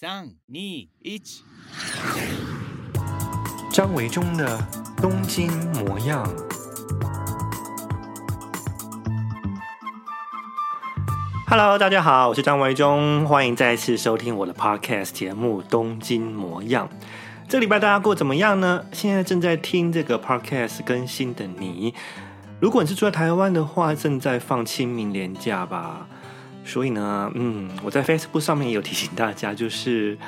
三、二、一，张维中的东京模样。Hello，大家好，我是张维中，欢迎再次收听我的 Podcast 节目《东京模样》。这个礼拜大家过怎么样呢？现在正在听这个 Podcast 更新的你，如果你是住在台湾的话，正在放清明连假吧。所以呢，嗯，我在 Facebook 上面也有提醒大家，就是，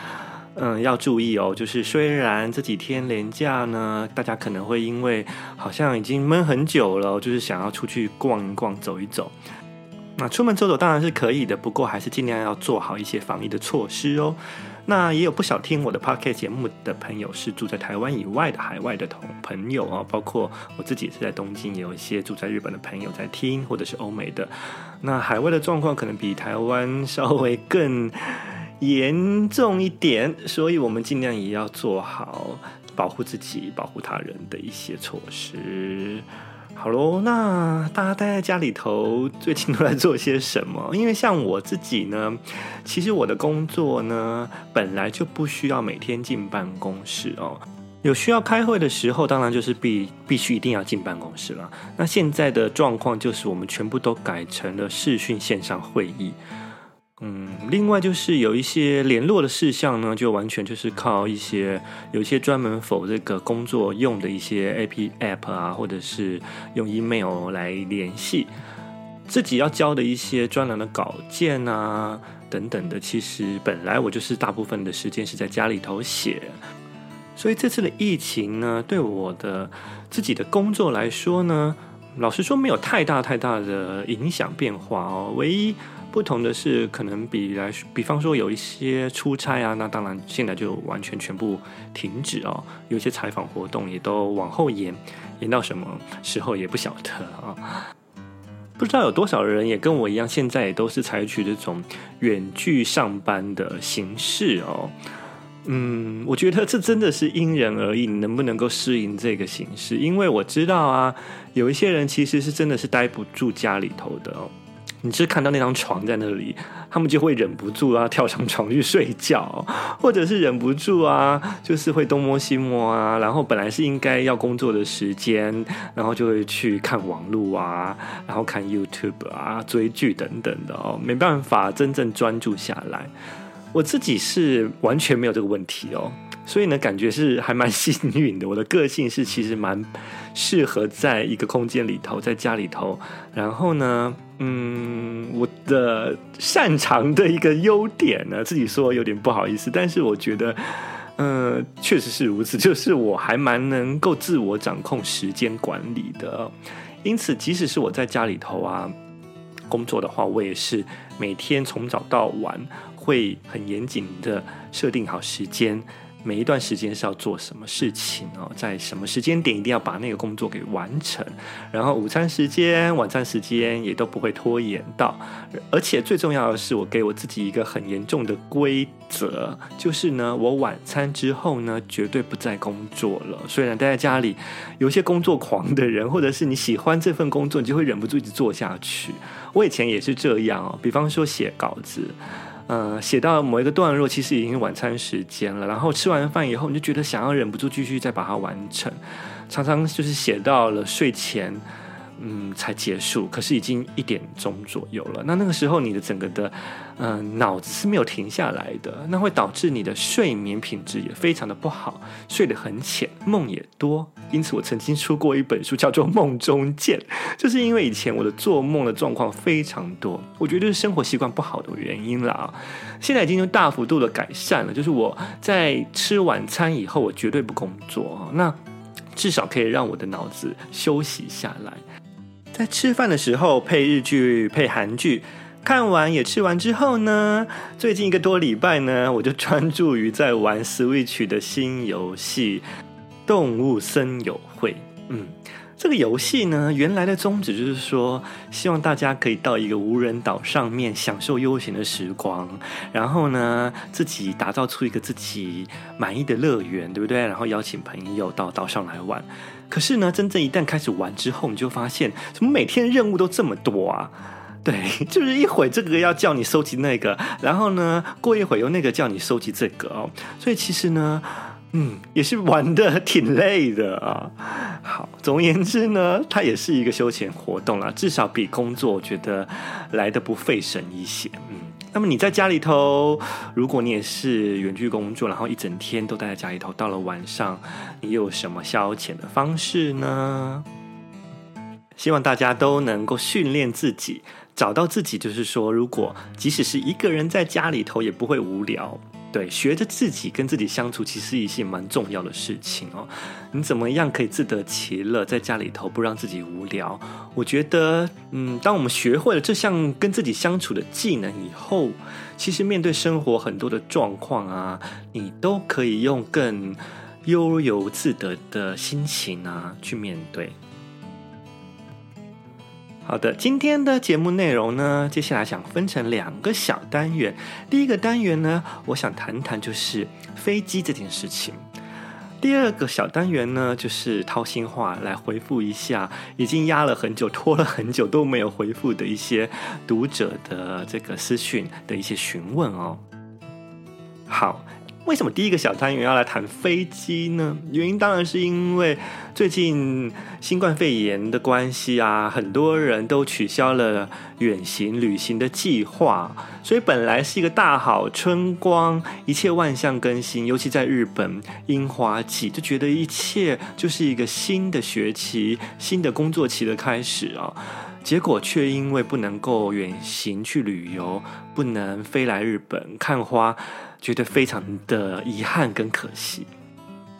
嗯，要注意哦。就是虽然这几天连假呢，大家可能会因为好像已经闷很久了，就是想要出去逛一逛、走一走。那出门走走当然是可以的，不过还是尽量要做好一些防疫的措施哦。那也有不少听我的 Podcast 节目的朋友是住在台湾以外的海外的同朋友啊，包括我自己是在东京，也有一些住在日本的朋友在听，或者是欧美的。那海外的状况可能比台湾稍微更严重一点，所以我们尽量也要做好保护自己、保护他人的一些措施。好喽，那大家待在家里头，最近都在做些什么？因为像我自己呢，其实我的工作呢，本来就不需要每天进办公室哦。有需要开会的时候，当然就是必必须一定要进办公室了。那现在的状况就是，我们全部都改成了视讯线上会议。嗯，另外就是有一些联络的事项呢，就完全就是靠一些有一些专门否这个工作用的一些 A P App 啊，或者是用 email 来联系自己要交的一些专栏的稿件啊等等的。其实本来我就是大部分的时间是在家里头写，所以这次的疫情呢，对我的自己的工作来说呢，老实说没有太大太大的影响变化哦，唯一。不同的是，可能比来，比方说有一些出差啊，那当然现在就完全全部停止哦。有些采访活动也都往后延，延到什么时候也不晓得啊。不知道有多少人也跟我一样，现在也都是采取这种远距上班的形式哦。嗯，我觉得这真的是因人而异，能不能够适应这个形式？因为我知道啊，有一些人其实是真的是待不住家里头的哦。你是看到那张床在那里，他们就会忍不住啊，跳上床去睡觉，或者是忍不住啊，就是会东摸西摸啊，然后本来是应该要工作的时间，然后就会去看网络啊，然后看 YouTube 啊，追剧等等的哦，没办法真正专注下来。我自己是完全没有这个问题哦。所以呢，感觉是还蛮幸运的。我的个性是其实蛮适合在一个空间里头，在家里头。然后呢，嗯，我的擅长的一个优点呢，自己说有点不好意思，但是我觉得，嗯、确实是如此，就是我还蛮能够自我掌控时间管理的。因此，即使是我在家里头啊工作的话，我也是每天从早到晚会很严谨的设定好时间。每一段时间是要做什么事情哦，在什么时间点一定要把那个工作给完成，然后午餐时间、晚餐时间也都不会拖延到。而且最重要的是，我给我自己一个很严重的规则，就是呢，我晚餐之后呢，绝对不再工作了。虽然待在家里，有些工作狂的人，或者是你喜欢这份工作，你就会忍不住一直做下去。我以前也是这样哦，比方说写稿子。呃，写到某一个段落，其实已经晚餐时间了。然后吃完饭以后，你就觉得想要忍不住继续再把它完成，常常就是写到了睡前。嗯，才结束，可是已经一点钟左右了。那那个时候，你的整个的，嗯、脑子是没有停下来的，那会导致你的睡眠品质也非常的不好，睡得很浅，梦也多。因此，我曾经出过一本书，叫做《梦中见》，就是因为以前我的做梦的状况非常多，我觉得就是生活习惯不好的原因啦。现在已经大幅度的改善了，就是我在吃晚餐以后，我绝对不工作啊，那至少可以让我的脑子休息下来。在吃饭的时候配日剧、配韩剧，看完也吃完之后呢，最近一个多礼拜呢，我就专注于在玩 Switch 的新游戏《动物森友会》。嗯，这个游戏呢，原来的宗旨就是说，希望大家可以到一个无人岛上面享受悠闲的时光，然后呢，自己打造出一个自己满意的乐园，对不对？然后邀请朋友到岛上来玩。可是呢，真正一旦开始玩之后，你就发现怎么每天任务都这么多啊？对，就是一会这个要叫你收集那个，然后呢，过一会又那个叫你收集这个哦，所以其实呢，嗯，也是玩的挺累的啊。好，总而言之呢，它也是一个休闲活动啦，至少比工作我觉得来得不费神一些。嗯，那么你在家里头，如果你也是远距工作，然后一整天都待在家里头，到了晚上，你有什么消遣的方式呢？希望大家都能够训练自己，找到自己，就是说，如果即使是一个人在家里头，也不会无聊。对，学着自己跟自己相处，其实是一件蛮重要的事情哦。你怎么样可以自得其乐，在家里头不让自己无聊？我觉得，嗯，当我们学会了这项跟自己相处的技能以后，其实面对生活很多的状况啊，你都可以用更悠游自得的心情啊去面对。好的，今天的节目内容呢，接下来想分成两个小单元。第一个单元呢，我想谈谈就是飞机这件事情。第二个小单元呢，就是掏心话来回复一下已经压了很久、拖了很久都没有回复的一些读者的这个私讯的一些询问哦。好。为什么第一个小单元要来谈飞机呢？原因当然是因为最近新冠肺炎的关系啊，很多人都取消了远行旅行的计划，所以本来是一个大好春光，一切万象更新，尤其在日本樱花季，就觉得一切就是一个新的学期、新的工作期的开始啊。结果却因为不能够远行去旅游，不能飞来日本看花。觉得非常的遗憾跟可惜，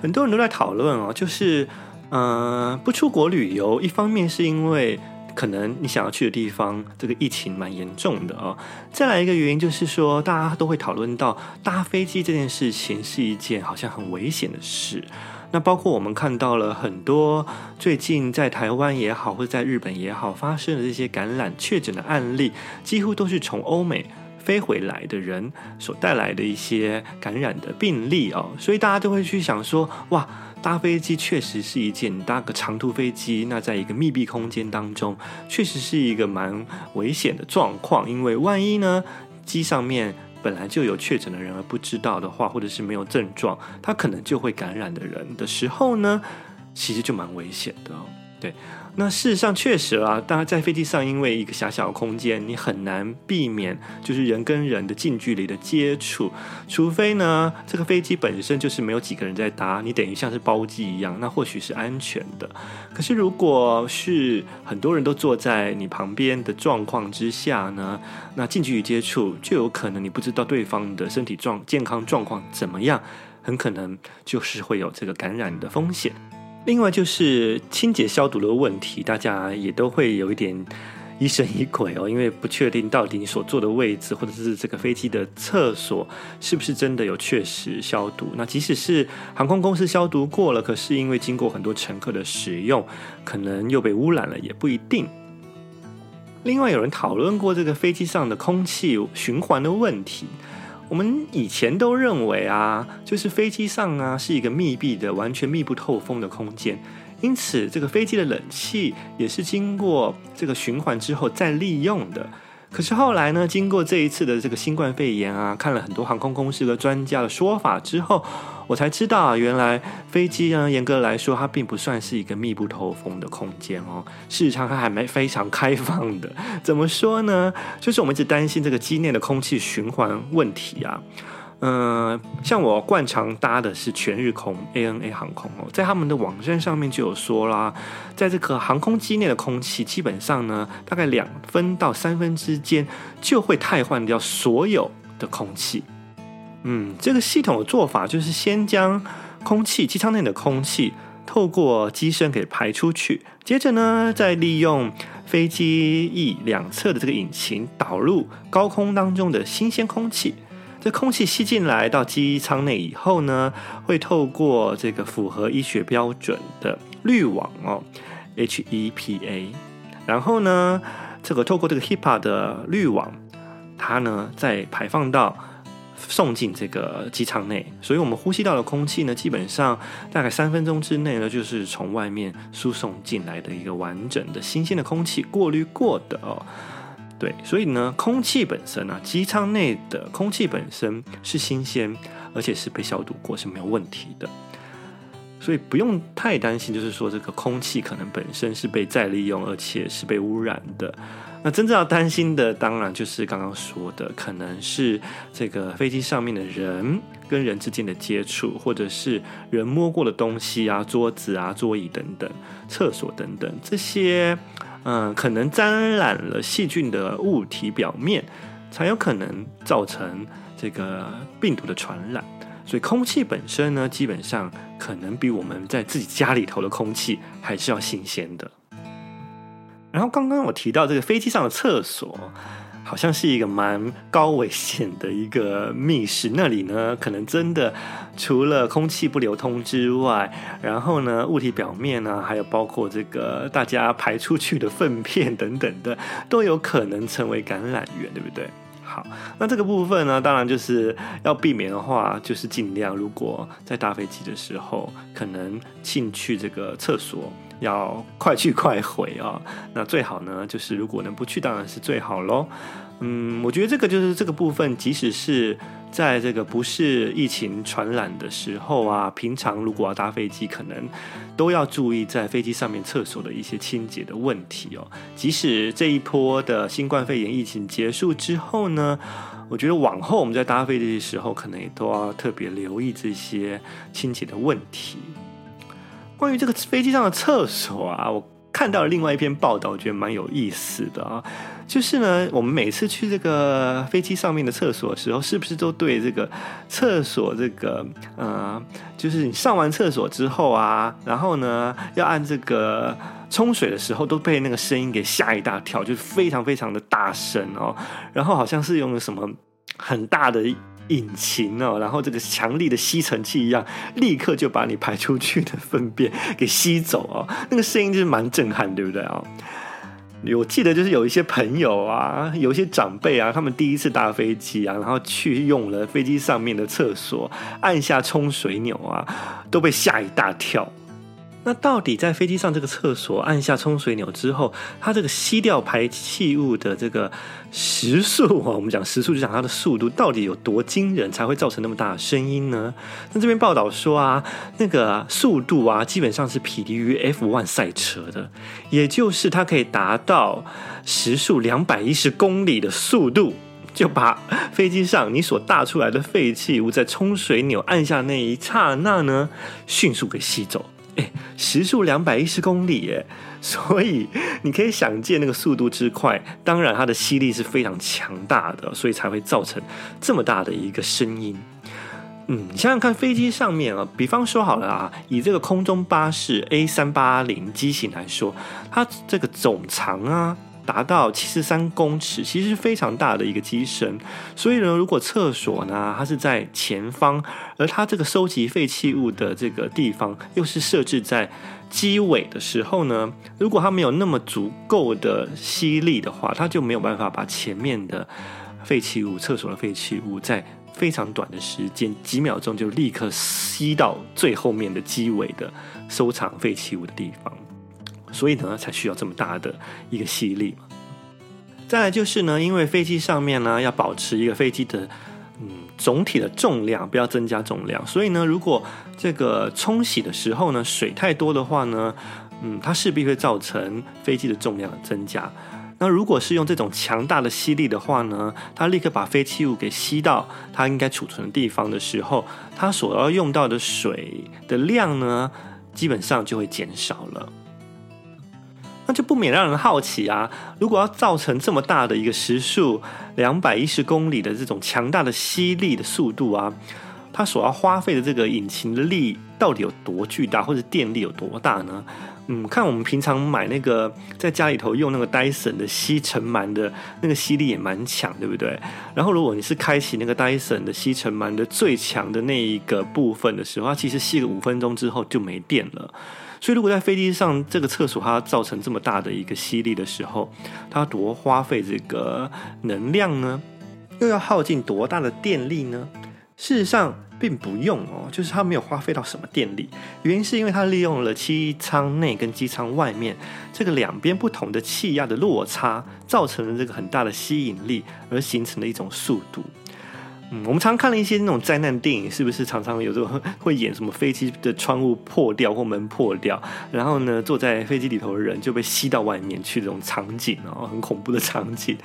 很多人都在讨论哦，就是，嗯、呃，不出国旅游，一方面是因为可能你想要去的地方这个疫情蛮严重的哦，再来一个原因就是说，大家都会讨论到搭飞机这件事情是一件好像很危险的事，那包括我们看到了很多最近在台湾也好，或者在日本也好发生的这些感染确诊的案例，几乎都是从欧美。飞回来的人所带来的一些感染的病例哦，所以大家都会去想说，哇，搭飞机确实是一件搭个长途飞机，那在一个密闭空间当中，确实是一个蛮危险的状况，因为万一呢，机上面本来就有确诊的人而不知道的话，或者是没有症状，他可能就会感染的人的时候呢，其实就蛮危险的哦，对。那事实上确实啊，大家在飞机上，因为一个狭小的空间，你很难避免就是人跟人的近距离的接触，除非呢，这个飞机本身就是没有几个人在搭，你等于像是包机一样，那或许是安全的。可是如果是很多人都坐在你旁边的状况之下呢，那近距离接触就有可能你不知道对方的身体状健康状况怎么样，很可能就是会有这个感染的风险。另外就是清洁消毒的问题，大家也都会有一点疑神疑鬼哦，因为不确定到底你所坐的位置或者是这个飞机的厕所是不是真的有确实消毒。那即使是航空公司消毒过了，可是因为经过很多乘客的使用，可能又被污染了，也不一定。另外有人讨论过这个飞机上的空气循环的问题。我们以前都认为啊，就是飞机上啊是一个密闭的、完全密不透风的空间，因此这个飞机的冷气也是经过这个循环之后再利用的。可是后来呢，经过这一次的这个新冠肺炎啊，看了很多航空公司的专家的说法之后，我才知道啊，原来飞机呢，严格来说，它并不算是一个密不透风的空间哦。事实上，它还没非常开放的。怎么说呢？就是我们一直担心这个机内的空气循环问题啊。嗯、像我惯常搭的是全日空 ANA 航空哦，在他们的网站上面就有说啦，在这个航空机内的空气，基本上呢，大概两分到三分之间就会汰换掉所有的空气。嗯，这个系统的做法就是先将空气机舱内的空气透过机身给排出去，接着呢，再利用飞机翼两侧的这个引擎导入高空当中的新鲜空气。这空气吸进来到机舱内以后呢，会透过这个符合医学标准的滤网哦，HEPA，然后呢，这个透过这个 HEPA 的滤网，它呢再排放到送进这个机舱内，所以我们呼吸到的空气呢，基本上大概三分钟之内呢，就是从外面输送进来的一个完整的新鲜的空气，过滤过的哦。对，所以呢，空气本身啊，机舱内的空气本身是新鲜，而且是被消毒过，是没有问题的。所以不用太担心，就是说这个空气可能本身是被再利用，而且是被污染的。那真正要担心的，当然就是刚刚说的，可能是这个飞机上面的人跟人之间的接触，或者是人摸过的东西啊，桌子啊、桌椅等等，厕所等等这些，嗯，可能沾染了细菌的物体表面，才有可能造成这个病毒的传染。所以空气本身呢，基本上可能比我们在自己家里头的空气还是要新鲜的。然后刚刚我提到这个飞机上的厕所，好像是一个蛮高危险的一个密室。那里呢，可能真的除了空气不流通之外，然后呢，物体表面呢，还有包括这个大家排出去的粪便等等的，都有可能成为感染源，对不对？好，那这个部分呢，当然就是要避免的话，就是尽量如果在搭飞机的时候，可能进去这个厕所要快去快回啊。那最好呢，就是如果能不去，当然是最好喽。嗯，我觉得这个就是这个部分，即使是。在这个不是疫情传染的时候啊，平常如果要搭飞机，可能都要注意在飞机上面厕所的一些清洁的问题哦。即使这一波的新冠肺炎疫情结束之后呢，我觉得往后我们在搭飞机的时候，可能也都要特别留意这些清洁的问题。关于这个飞机上的厕所啊，我看到了另外一篇报道，我觉得蛮有意思的啊。就是呢，我们每次去这个飞机上面的厕所的时候，是不是都对这个厕所这个呃，就是你上完厕所之后啊，然后呢要按这个冲水的时候，都被那个声音给吓一大跳，就是非常非常的大声哦，然后好像是用什么很大的引擎哦，然后这个强力的吸尘器一样，立刻就把你排出去的粪便给吸走哦，那个声音就是蛮震撼，对不对啊？我记得就是有一些朋友啊，有一些长辈啊，他们第一次搭飞机啊，然后去用了飞机上面的厕所，按下冲水钮啊，都被吓一大跳。那到底在飞机上这个厕所按下冲水钮之后，它这个吸掉排气物的这个时速啊，我们讲时速就讲它的速度到底有多惊人，才会造成那么大的声音呢？那这边报道说啊，那个速度啊，基本上是匹敌于 F1 赛车的，也就是它可以达到时速两百一十公里的速度，就把飞机上你所大出来的废弃物在冲水钮按下那一刹那呢，迅速给吸走。哎，时速两百一十公里耶，所以你可以想见那个速度之快，当然它的吸力是非常强大的，所以才会造成这么大的一个声音。嗯，想想看，飞机上面啊，比方说好了啊，以这个空中巴士 A 三八零机型来说，它这个总长啊。达到七十三公尺，其实是非常大的一个机身。所以呢，如果厕所呢，它是在前方，而它这个收集废弃物的这个地方又是设置在机尾的时候呢，如果它没有那么足够的吸力的话，它就没有办法把前面的废弃物、厕所的废弃物，在非常短的时间，几秒钟就立刻吸到最后面的机尾的收藏废弃物的地方。所以呢，才需要这么大的一个吸力嘛。再来就是呢，因为飞机上面呢要保持一个飞机的嗯总体的重量，不要增加重量。所以呢，如果这个冲洗的时候呢水太多的话呢，嗯，它势必会造成飞机的重量的增加。那如果是用这种强大的吸力的话呢，它立刻把废弃物给吸到它应该储存的地方的时候，它所要用到的水的量呢，基本上就会减少了。那就不免让人好奇啊！如果要造成这么大的一个时速两百一十公里的这种强大的吸力的速度啊，它所要花费的这个引擎的力到底有多巨大，或者电力有多大呢？嗯，看我们平常买那个在家里头用那个戴森的吸尘螨的那个吸力也蛮强，对不对？然后如果你是开启那个戴森的吸尘螨的最强的那一个部分的时候，它其实吸个五分钟之后就没电了。所以，如果在飞机上这个厕所它造成这么大的一个吸力的时候，它多花费这个能量呢？又要耗尽多大的电力呢？事实上，并不用哦，就是它没有花费到什么电力。原因是因为它利用了机舱内跟机舱外面这个两边不同的气压的落差，造成了这个很大的吸引力，而形成了一种速度。嗯，我们常看了一些那种灾难电影，是不是常常有这种会演什么飞机的窗户破掉或门破掉，然后呢，坐在飞机里头的人就被吸到外面去这种场景哦，很恐怖的场景。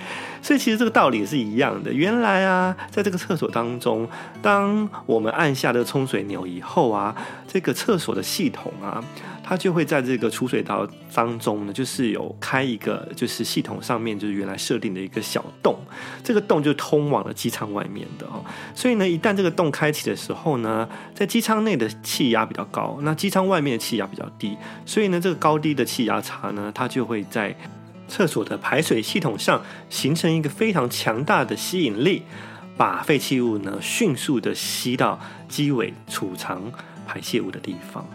所以其实这个道理也是一样的。原来啊，在这个厕所当中，当我们按下了冲水钮以后啊，这个厕所的系统啊。它就会在这个储水道当中呢，就是有开一个，就是系统上面就是原来设定的一个小洞，这个洞就通往了机舱外面的哦。所以呢，一旦这个洞开启的时候呢，在机舱内的气压比较高，那机舱外面的气压比较低，所以呢，这个高低的气压差呢，它就会在厕所的排水系统上形成一个非常强大的吸引力，把废弃物呢迅速的吸到机尾储藏排泄物的地方。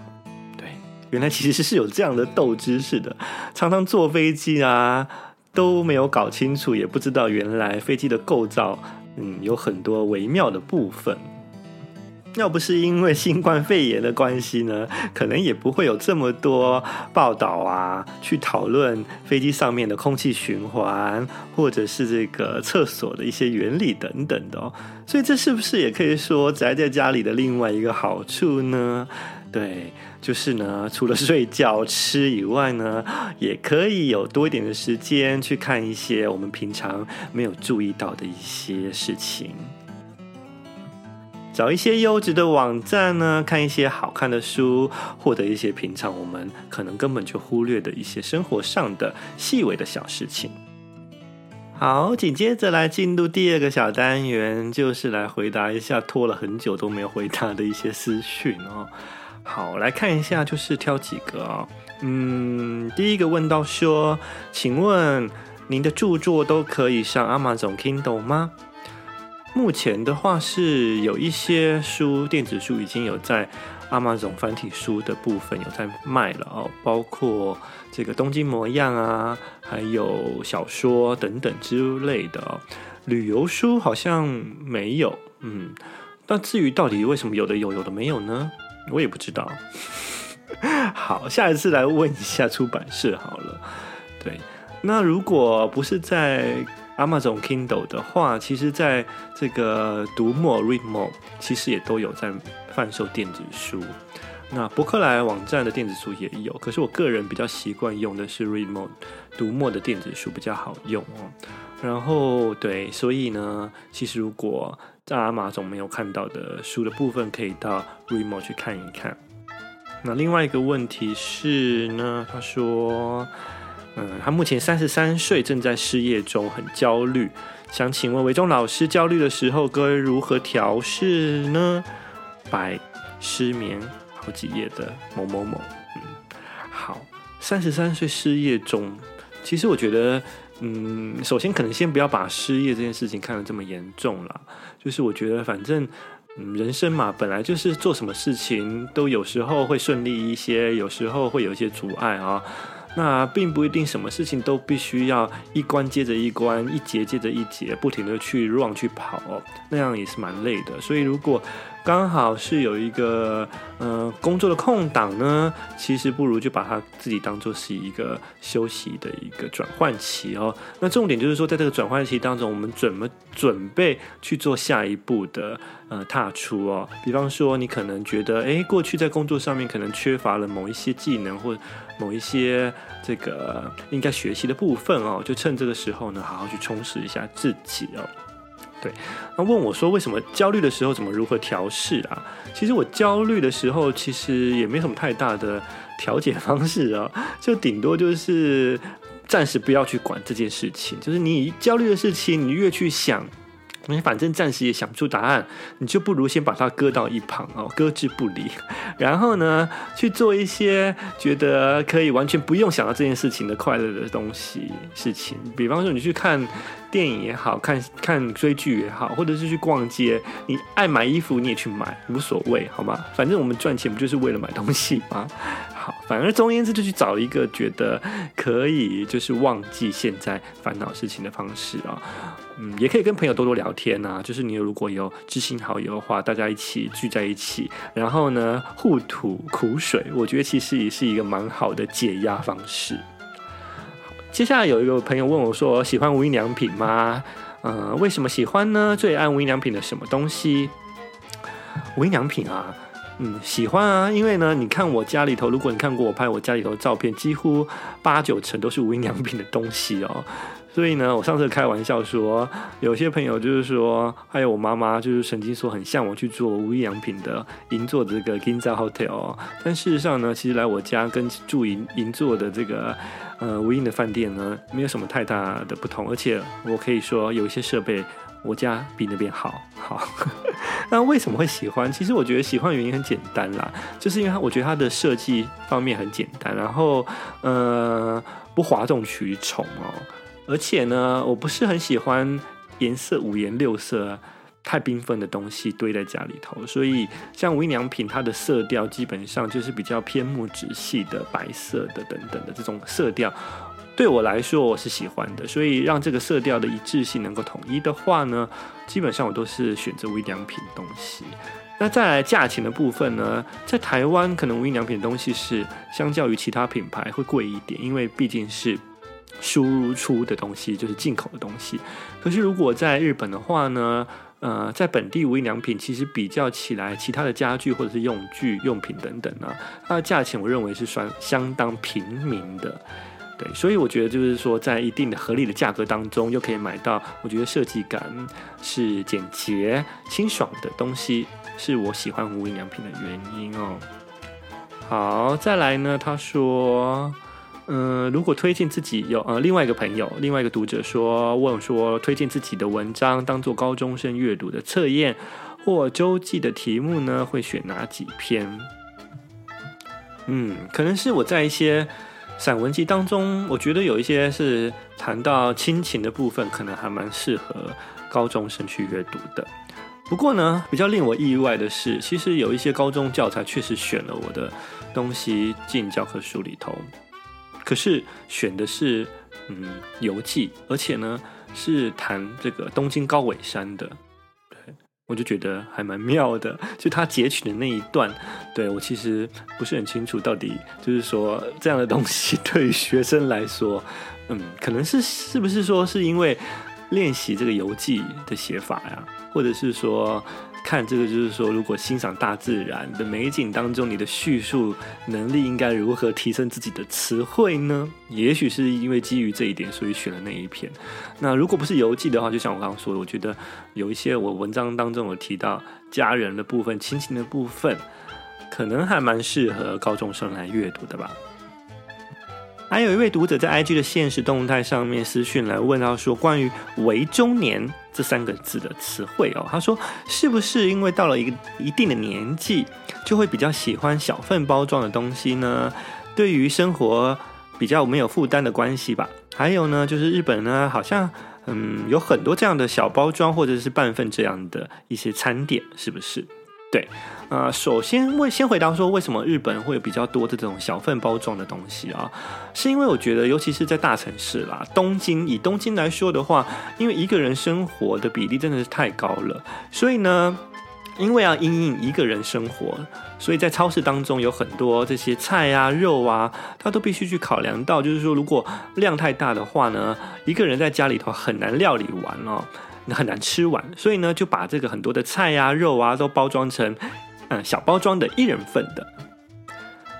对原来其实是有这样的斗知识的，常常坐飞机啊都没有搞清楚，也不知道原来飞机的构造，嗯，有很多微妙的部分。要不是因为新冠肺炎的关系呢，可能也不会有这么多报道啊，去讨论飞机上面的空气循环，或者是这个厕所的一些原理等等的哦。所以这是不是也可以说宅在家里的另外一个好处呢？对，就是呢，除了睡觉、吃以外呢，也可以有多一点的时间去看一些我们平常没有注意到的一些事情，找一些优质的网站呢，看一些好看的书，获得一些平常我们可能根本就忽略的一些生活上的细微的小事情。好，紧接着来进入第二个小单元，就是来回答一下拖了很久都没有回答的一些私讯哦。好，来看一下，就是挑几个啊、哦。嗯，第一个问到说，请问您的著作都可以上 Amazon Kindle 吗？目前的话是有一些书，电子书已经有在 Amazon 繁体书的部分有在卖了哦，包括这个东京模样啊，还有小说等等之类的哦。旅游书好像没有，嗯，那至于到底为什么有的有，有的没有呢？我也不知道。好，下一次来问一下出版社好了。对，那如果不是在 Amazon Kindle 的话，其实在这个读墨 Readmoo 其实也都有在贩售电子书。那博客来网站的电子书也有，可是我个人比较习惯用的是 Readmoo 读墨的电子书比较好用哦。然后对，所以呢，其实如果在阿马总没有看到的书的部分，可以到 Readmoo 去看一看。那另外一个问题是呢，他说，嗯，他目前三十三岁，正在失业中，很焦虑，想请问维中老师，焦虑的时候该如何调试呢？白失眠好几夜的某某某，嗯，好，三十三岁失业中，其实我觉得。嗯，首先可能先不要把失业这件事情看得这么严重了。就是我觉得，反正，嗯，人生嘛，本来就是做什么事情都有时候会顺利一些，有时候会有一些阻碍啊。那并不一定什么事情都必须要一关接着一关，一节接着一节，不停的去 run 去跑，那样也是蛮累的。所以如果刚好是有一个呃工作的空档呢，其实不如就把它自己当做是一个休息的一个转换期哦。那重点就是说，在这个转换期当中，我们怎么准备去做下一步的呃踏出哦？比方说，你可能觉得，哎，过去在工作上面可能缺乏了某一些技能或某一些这个应该学习的部分哦，就趁这个时候呢，好好去充实一下自己哦。对，那问我说，为什么焦虑的时候怎么如何调试啊？其实我焦虑的时候，其实也没什么太大的调解方式啊，就顶多就是暂时不要去管这件事情。就是你焦虑的事情，你越去想，你反正暂时也想不出答案，你就不如先把它搁到一旁哦，搁置不理。然后呢，去做一些觉得可以完全不用想到这件事情的快乐的东西事情，比方说你去看。电影也好看，看追剧也好，或者是去逛街，你爱买衣服你也去买，无所谓，好吗？反正我们赚钱不就是为了买东西吗？好，反而总而言之就去找一个觉得可以就是忘记现在烦恼事情的方式啊。嗯，也可以跟朋友多多聊天啊。就是你如果有知心好友的话，大家一起聚在一起，然后呢互吐苦水，我觉得其实也是一个蛮好的解压方式。接下来有一个朋友问我说：“喜欢无印良品吗？嗯、为什么喜欢呢？最爱无印良品的什么东西？无印良品啊，嗯，喜欢啊，因为呢，你看我家里头，如果你看过我拍我家里头的照片，几乎八九成都是无印良品的东西哦。所以呢，我上次开玩笑说，有些朋友就是说，还有我妈妈就是曾经说很向往去做无印良品的银座的这个 Ginza Hotel，但事实上呢，其实来我家跟住银银座的这个。呃，无印的饭店呢，没有什么太大的不同，而且我可以说有一些设备，我家比那边好。好，那为什么会喜欢？其实我觉得喜欢原因很简单啦，就是因为它，我觉得它的设计方面很简单，然后呃，不哗众取宠哦，而且呢，我不是很喜欢颜色五颜六色。太缤纷的东西堆在家里头，所以像无印良品，它的色调基本上就是比较偏木质系的、白色的等等的这种色调，对我来说我是喜欢的。所以让这个色调的一致性能够统一的话呢，基本上我都是选择无印良品东西。那再来价钱的部分呢，在台湾可能无印良品的东西是相较于其他品牌会贵一点，因为毕竟是输出的东西，就是进口的东西。可是如果在日本的话呢，呃，在本地无印良品其实比较起来，其他的家具或者是用具用品等等呢，它的价钱我认为是算相当平民的，对，所以我觉得就是说，在一定的合理的价格当中，又可以买到我觉得设计感是简洁清爽的东西，是我喜欢无印良品的原因哦。好，再来呢，他说。嗯、如果推荐自己有呃另外一个朋友，另外一个读者说问说推荐自己的文章当做高中生阅读的测验或周记的题目呢，会选哪几篇？嗯，可能是我在一些散文集当中，我觉得有一些是谈到亲情的部分，可能还蛮适合高中生去阅读的。不过呢，比较令我意外的是，其实有一些高中教材确实选了我的东西进教科书里头。可是选的是嗯游记，而且呢是谈这个东京高尾山的，对，我就觉得还蛮妙的。就他截取的那一段，对，我其实不是很清楚，到底就是说这样的东西对于学生来说，嗯，可能是是不是说是因为练习这个游记的写法呀，或者是说。看这个，就是说，如果欣赏大自然的美景当中，你的叙述能力应该如何提升自己的词汇呢？也许是因为基于这一点，所以选了那一篇。那如果不是游记的话，就像我刚刚说的，我觉得有一些我文章当中有提到家人的部分、亲情的部分，可能还蛮适合高中生来阅读的吧。还有一位读者在 IG 的限时动态上面私讯来问到说，关于“为中年”这三个字的词汇哦，他说是不是因为到了一个一定的年纪，就会比较喜欢小份包装的东西呢？对于生活比较没有负担的关系吧。还有呢，就是日本呢，好像嗯有很多这样的小包装或者是半份这样的一些餐点，是不是？对，呃，首先为先回答说，为什么日本会有比较多的这种小份包装的东西啊？是因为我觉得，尤其是在大城市啦，东京，以东京来说的话，因为一个人生活的比例真的是太高了，所以呢，因为要因应一个人生活，所以在超市当中有很多这些菜啊、肉啊，他都必须去考量到，就是说，如果量太大的话呢，一个人在家里头很难料理完哦。很难吃完，所以呢，就把这个很多的菜啊、肉啊都包装成，嗯，小包装的一人份的。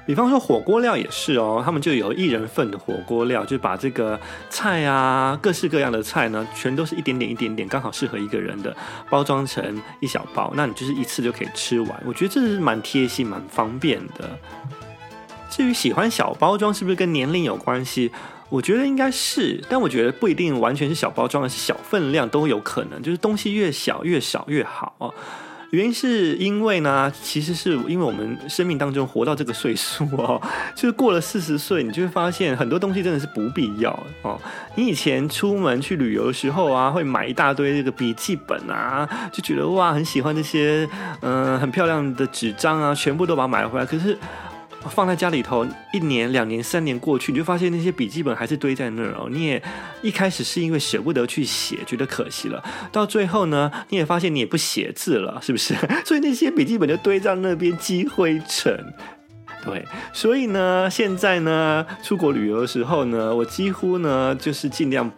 比方说火锅料也是哦，他们就有一人份的火锅料，就把这个菜啊，各式各样的菜呢，全都是一点点一点点，刚好适合一个人的，包装成一小包，那你就是一次就可以吃完。我觉得这是蛮贴心、蛮方便的。至于喜欢小包装是不是跟年龄有关系？我觉得应该是，但我觉得不一定完全是小包装，而是小分量都有可能。就是东西越小越少越好啊。原因是因为呢，其实是因为我们生命当中活到这个岁数哦，就是过了四十岁，你就会发现很多东西真的是不必要哦。你以前出门去旅游的时候啊，会买一大堆这个笔记本啊，就觉得哇很喜欢这些嗯、很漂亮的纸张啊，全部都把它买回来。可是放在家里头，一年、两年、三年过去，你就发现那些笔记本还是堆在那儿哦。你也一开始是因为舍不得去写，觉得可惜了，到最后呢，你也发现你也不写字了，是不是？所以那些笔记本就堆在那边积灰尘。对，所以呢，现在呢，出国旅游的时候呢，我几乎呢就是尽量。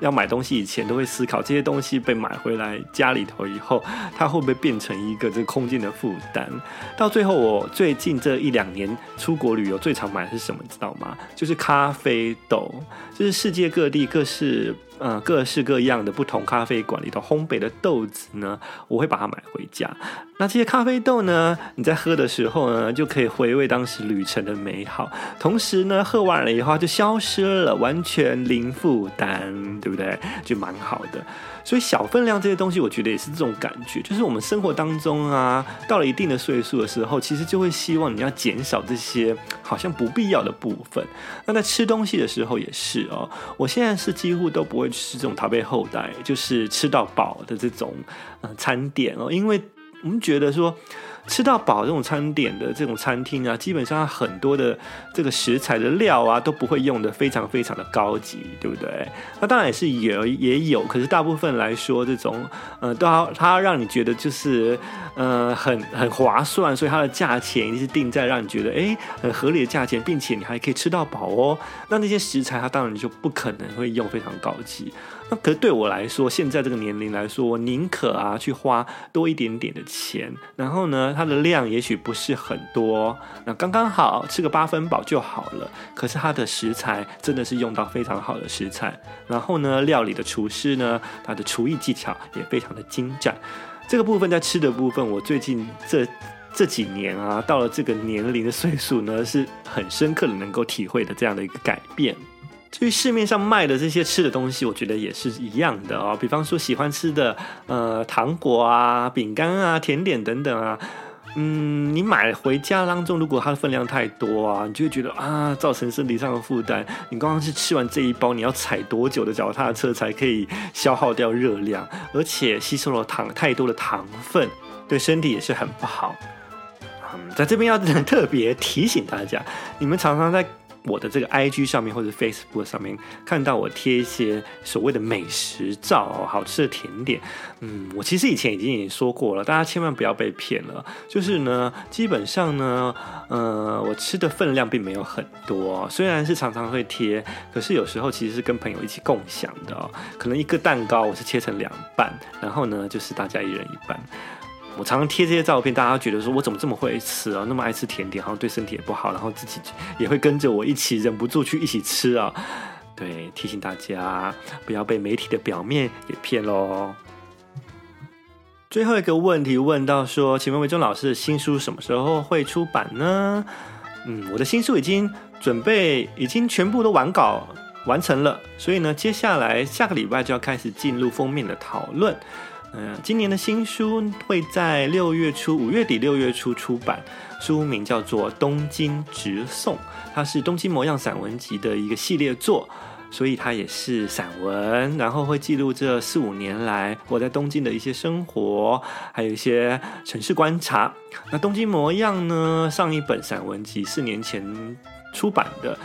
要买东西以前都会思考，这些东西被买回来家里头以后，它会不会变成一个这个空间的负担？到最后，我最近这一两年出国旅游最常买的是什么？知道吗？就是咖啡豆，就是世界各地各式。呃，各式各样的不同咖啡馆里头烘焙的豆子呢，我会把它买回家。那这些咖啡豆呢，你在喝的时候呢，就可以回味当时旅程的美好。同时呢，喝完了以后就消失了，完全零负担，对不对？就蛮好的。所以小分量这些东西，我觉得也是这种感觉，就是我们生活当中啊，到了一定的岁数的时候，其实就会希望你要减少这些好像不必要的部分。那在吃东西的时候也是哦，我现在是几乎都不会吃这种逃避后代，就是吃到饱的这种呃餐点哦，因为我们觉得说。吃到饱这种餐点的这种餐厅啊，基本上很多的这个食材的料啊都不会用得非常非常的高级，对不对？那当然也是有也有，可是大部分来说，这种呃都要它让你觉得就是呃很很划算，所以它的价钱一定是定在让你觉得哎很合理的价钱，并且你还可以吃到饱哦。那那些食材它当然就不可能会用非常高级。那可是对我来说，现在这个年龄来说，我宁可啊去花多一点点的钱，然后呢，它的量也许不是很多，那刚刚好吃个八分饱就好了。可是它的食材真的是用到非常好的食材，然后呢，料理的厨师呢，他的厨艺技巧也非常的精湛。这个部分在吃的部分，我最近这这几年啊，到了这个年龄的岁数呢，是很深刻的能够体会的这样的一个改变。至于市面上卖的这些吃的东西，我觉得也是一样的哦。比方说喜欢吃的呃糖果啊、饼干啊、甜点等等啊，嗯，你买回家当中，如果它的分量太多啊，你就会觉得啊，造成身体上的负担。你刚刚是吃完这一包，你要踩多久的脚踏车才可以消耗掉热量？而且吸收了糖太多的糖分，对身体也是很不好。嗯，在这边要特别提醒大家，你们常常在。我的这个 IG 上面或者 Facebook 上面看到我贴一些所谓的美食照，好吃的甜点，嗯，我其实以前已经已经说过了，大家千万不要被骗了。就是呢，基本上呢，呃，我吃的分量并没有很多，虽然是常常会贴，可是有时候其实是跟朋友一起共享的哦。可能一个蛋糕我是切成两半，然后呢，就是大家一人一半。我常常贴这些照片，大家觉得说我怎么这么会吃啊？那么爱吃甜点，好像对身体也不好，然后自己也会跟着我一起忍不住去一起吃啊。对，提醒大家不要被媒体的表面给骗喽。最后一个问题问到说，请问维中老师的新书什么时候会出版呢？嗯，我的新书已经准备，已经全部都完稿完成了，所以呢，接下来下个礼拜就要开始进入封面的讨论。嗯，今年的新书会在六月初，五月底六月初出版，书名叫做《东京直送》，它是东京模样散文集的一个系列作，所以它也是散文，然后会记录这四五年来我在东京的一些生活，还有一些城市观察。那《东京模样》呢，上一本散文集四年前出版的。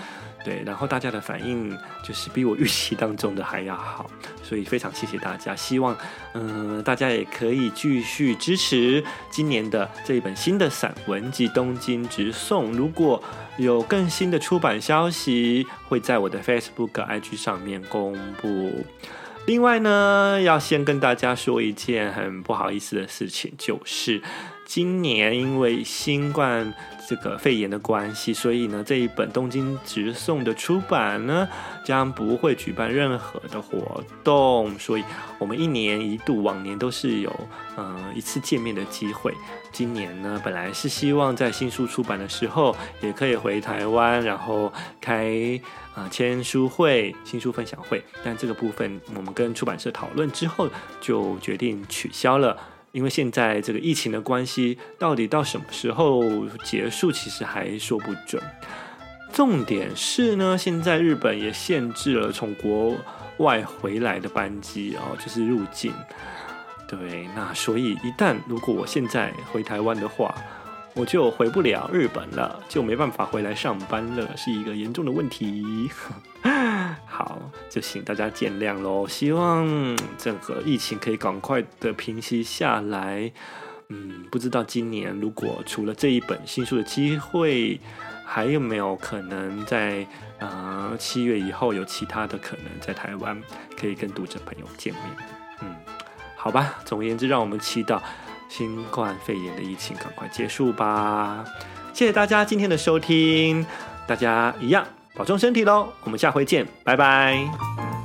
对，然后大家的反应就是比我预期当中的还要好，所以非常谢谢大家。希望，嗯、大家也可以继续支持今年的这一本新的散文集《东京直送》。如果有更新的出版消息，会在我的 Facebook、IG 上面公布。另外呢，要先跟大家说一件很不好意思的事情，就是今年因为新冠。这个肺炎的关系，所以呢，这一本《东京直送》的出版呢，将不会举办任何的活动。所以，我们一年一度，往年都是有嗯、一次见面的机会。今年呢，本来是希望在新书出版的时候，也可以回台湾，然后开啊、呃、签书会、新书分享会。但这个部分，我们跟出版社讨论之后，就决定取消了。因为现在这个疫情的关系，到底到什么时候结束，其实还说不准。重点是呢，现在日本也限制了从国外回来的班机哦，就是入境。对，那所以一旦如果我现在回台湾的话，我就回不了日本了，就没办法回来上班了，是一个严重的问题。好，就请大家见谅喽。希望整个疫情可以赶快的平息下来。嗯，不知道今年如果除了这一本新书的机会，还有没有可能在呃七月以后有其他的可能在台湾可以跟读者朋友见面？嗯，好吧。总而言之，让我们祈祷。新冠肺炎的疫情赶快结束吧！谢谢大家今天的收听，大家一样保重身体喽，我们下回见，拜拜。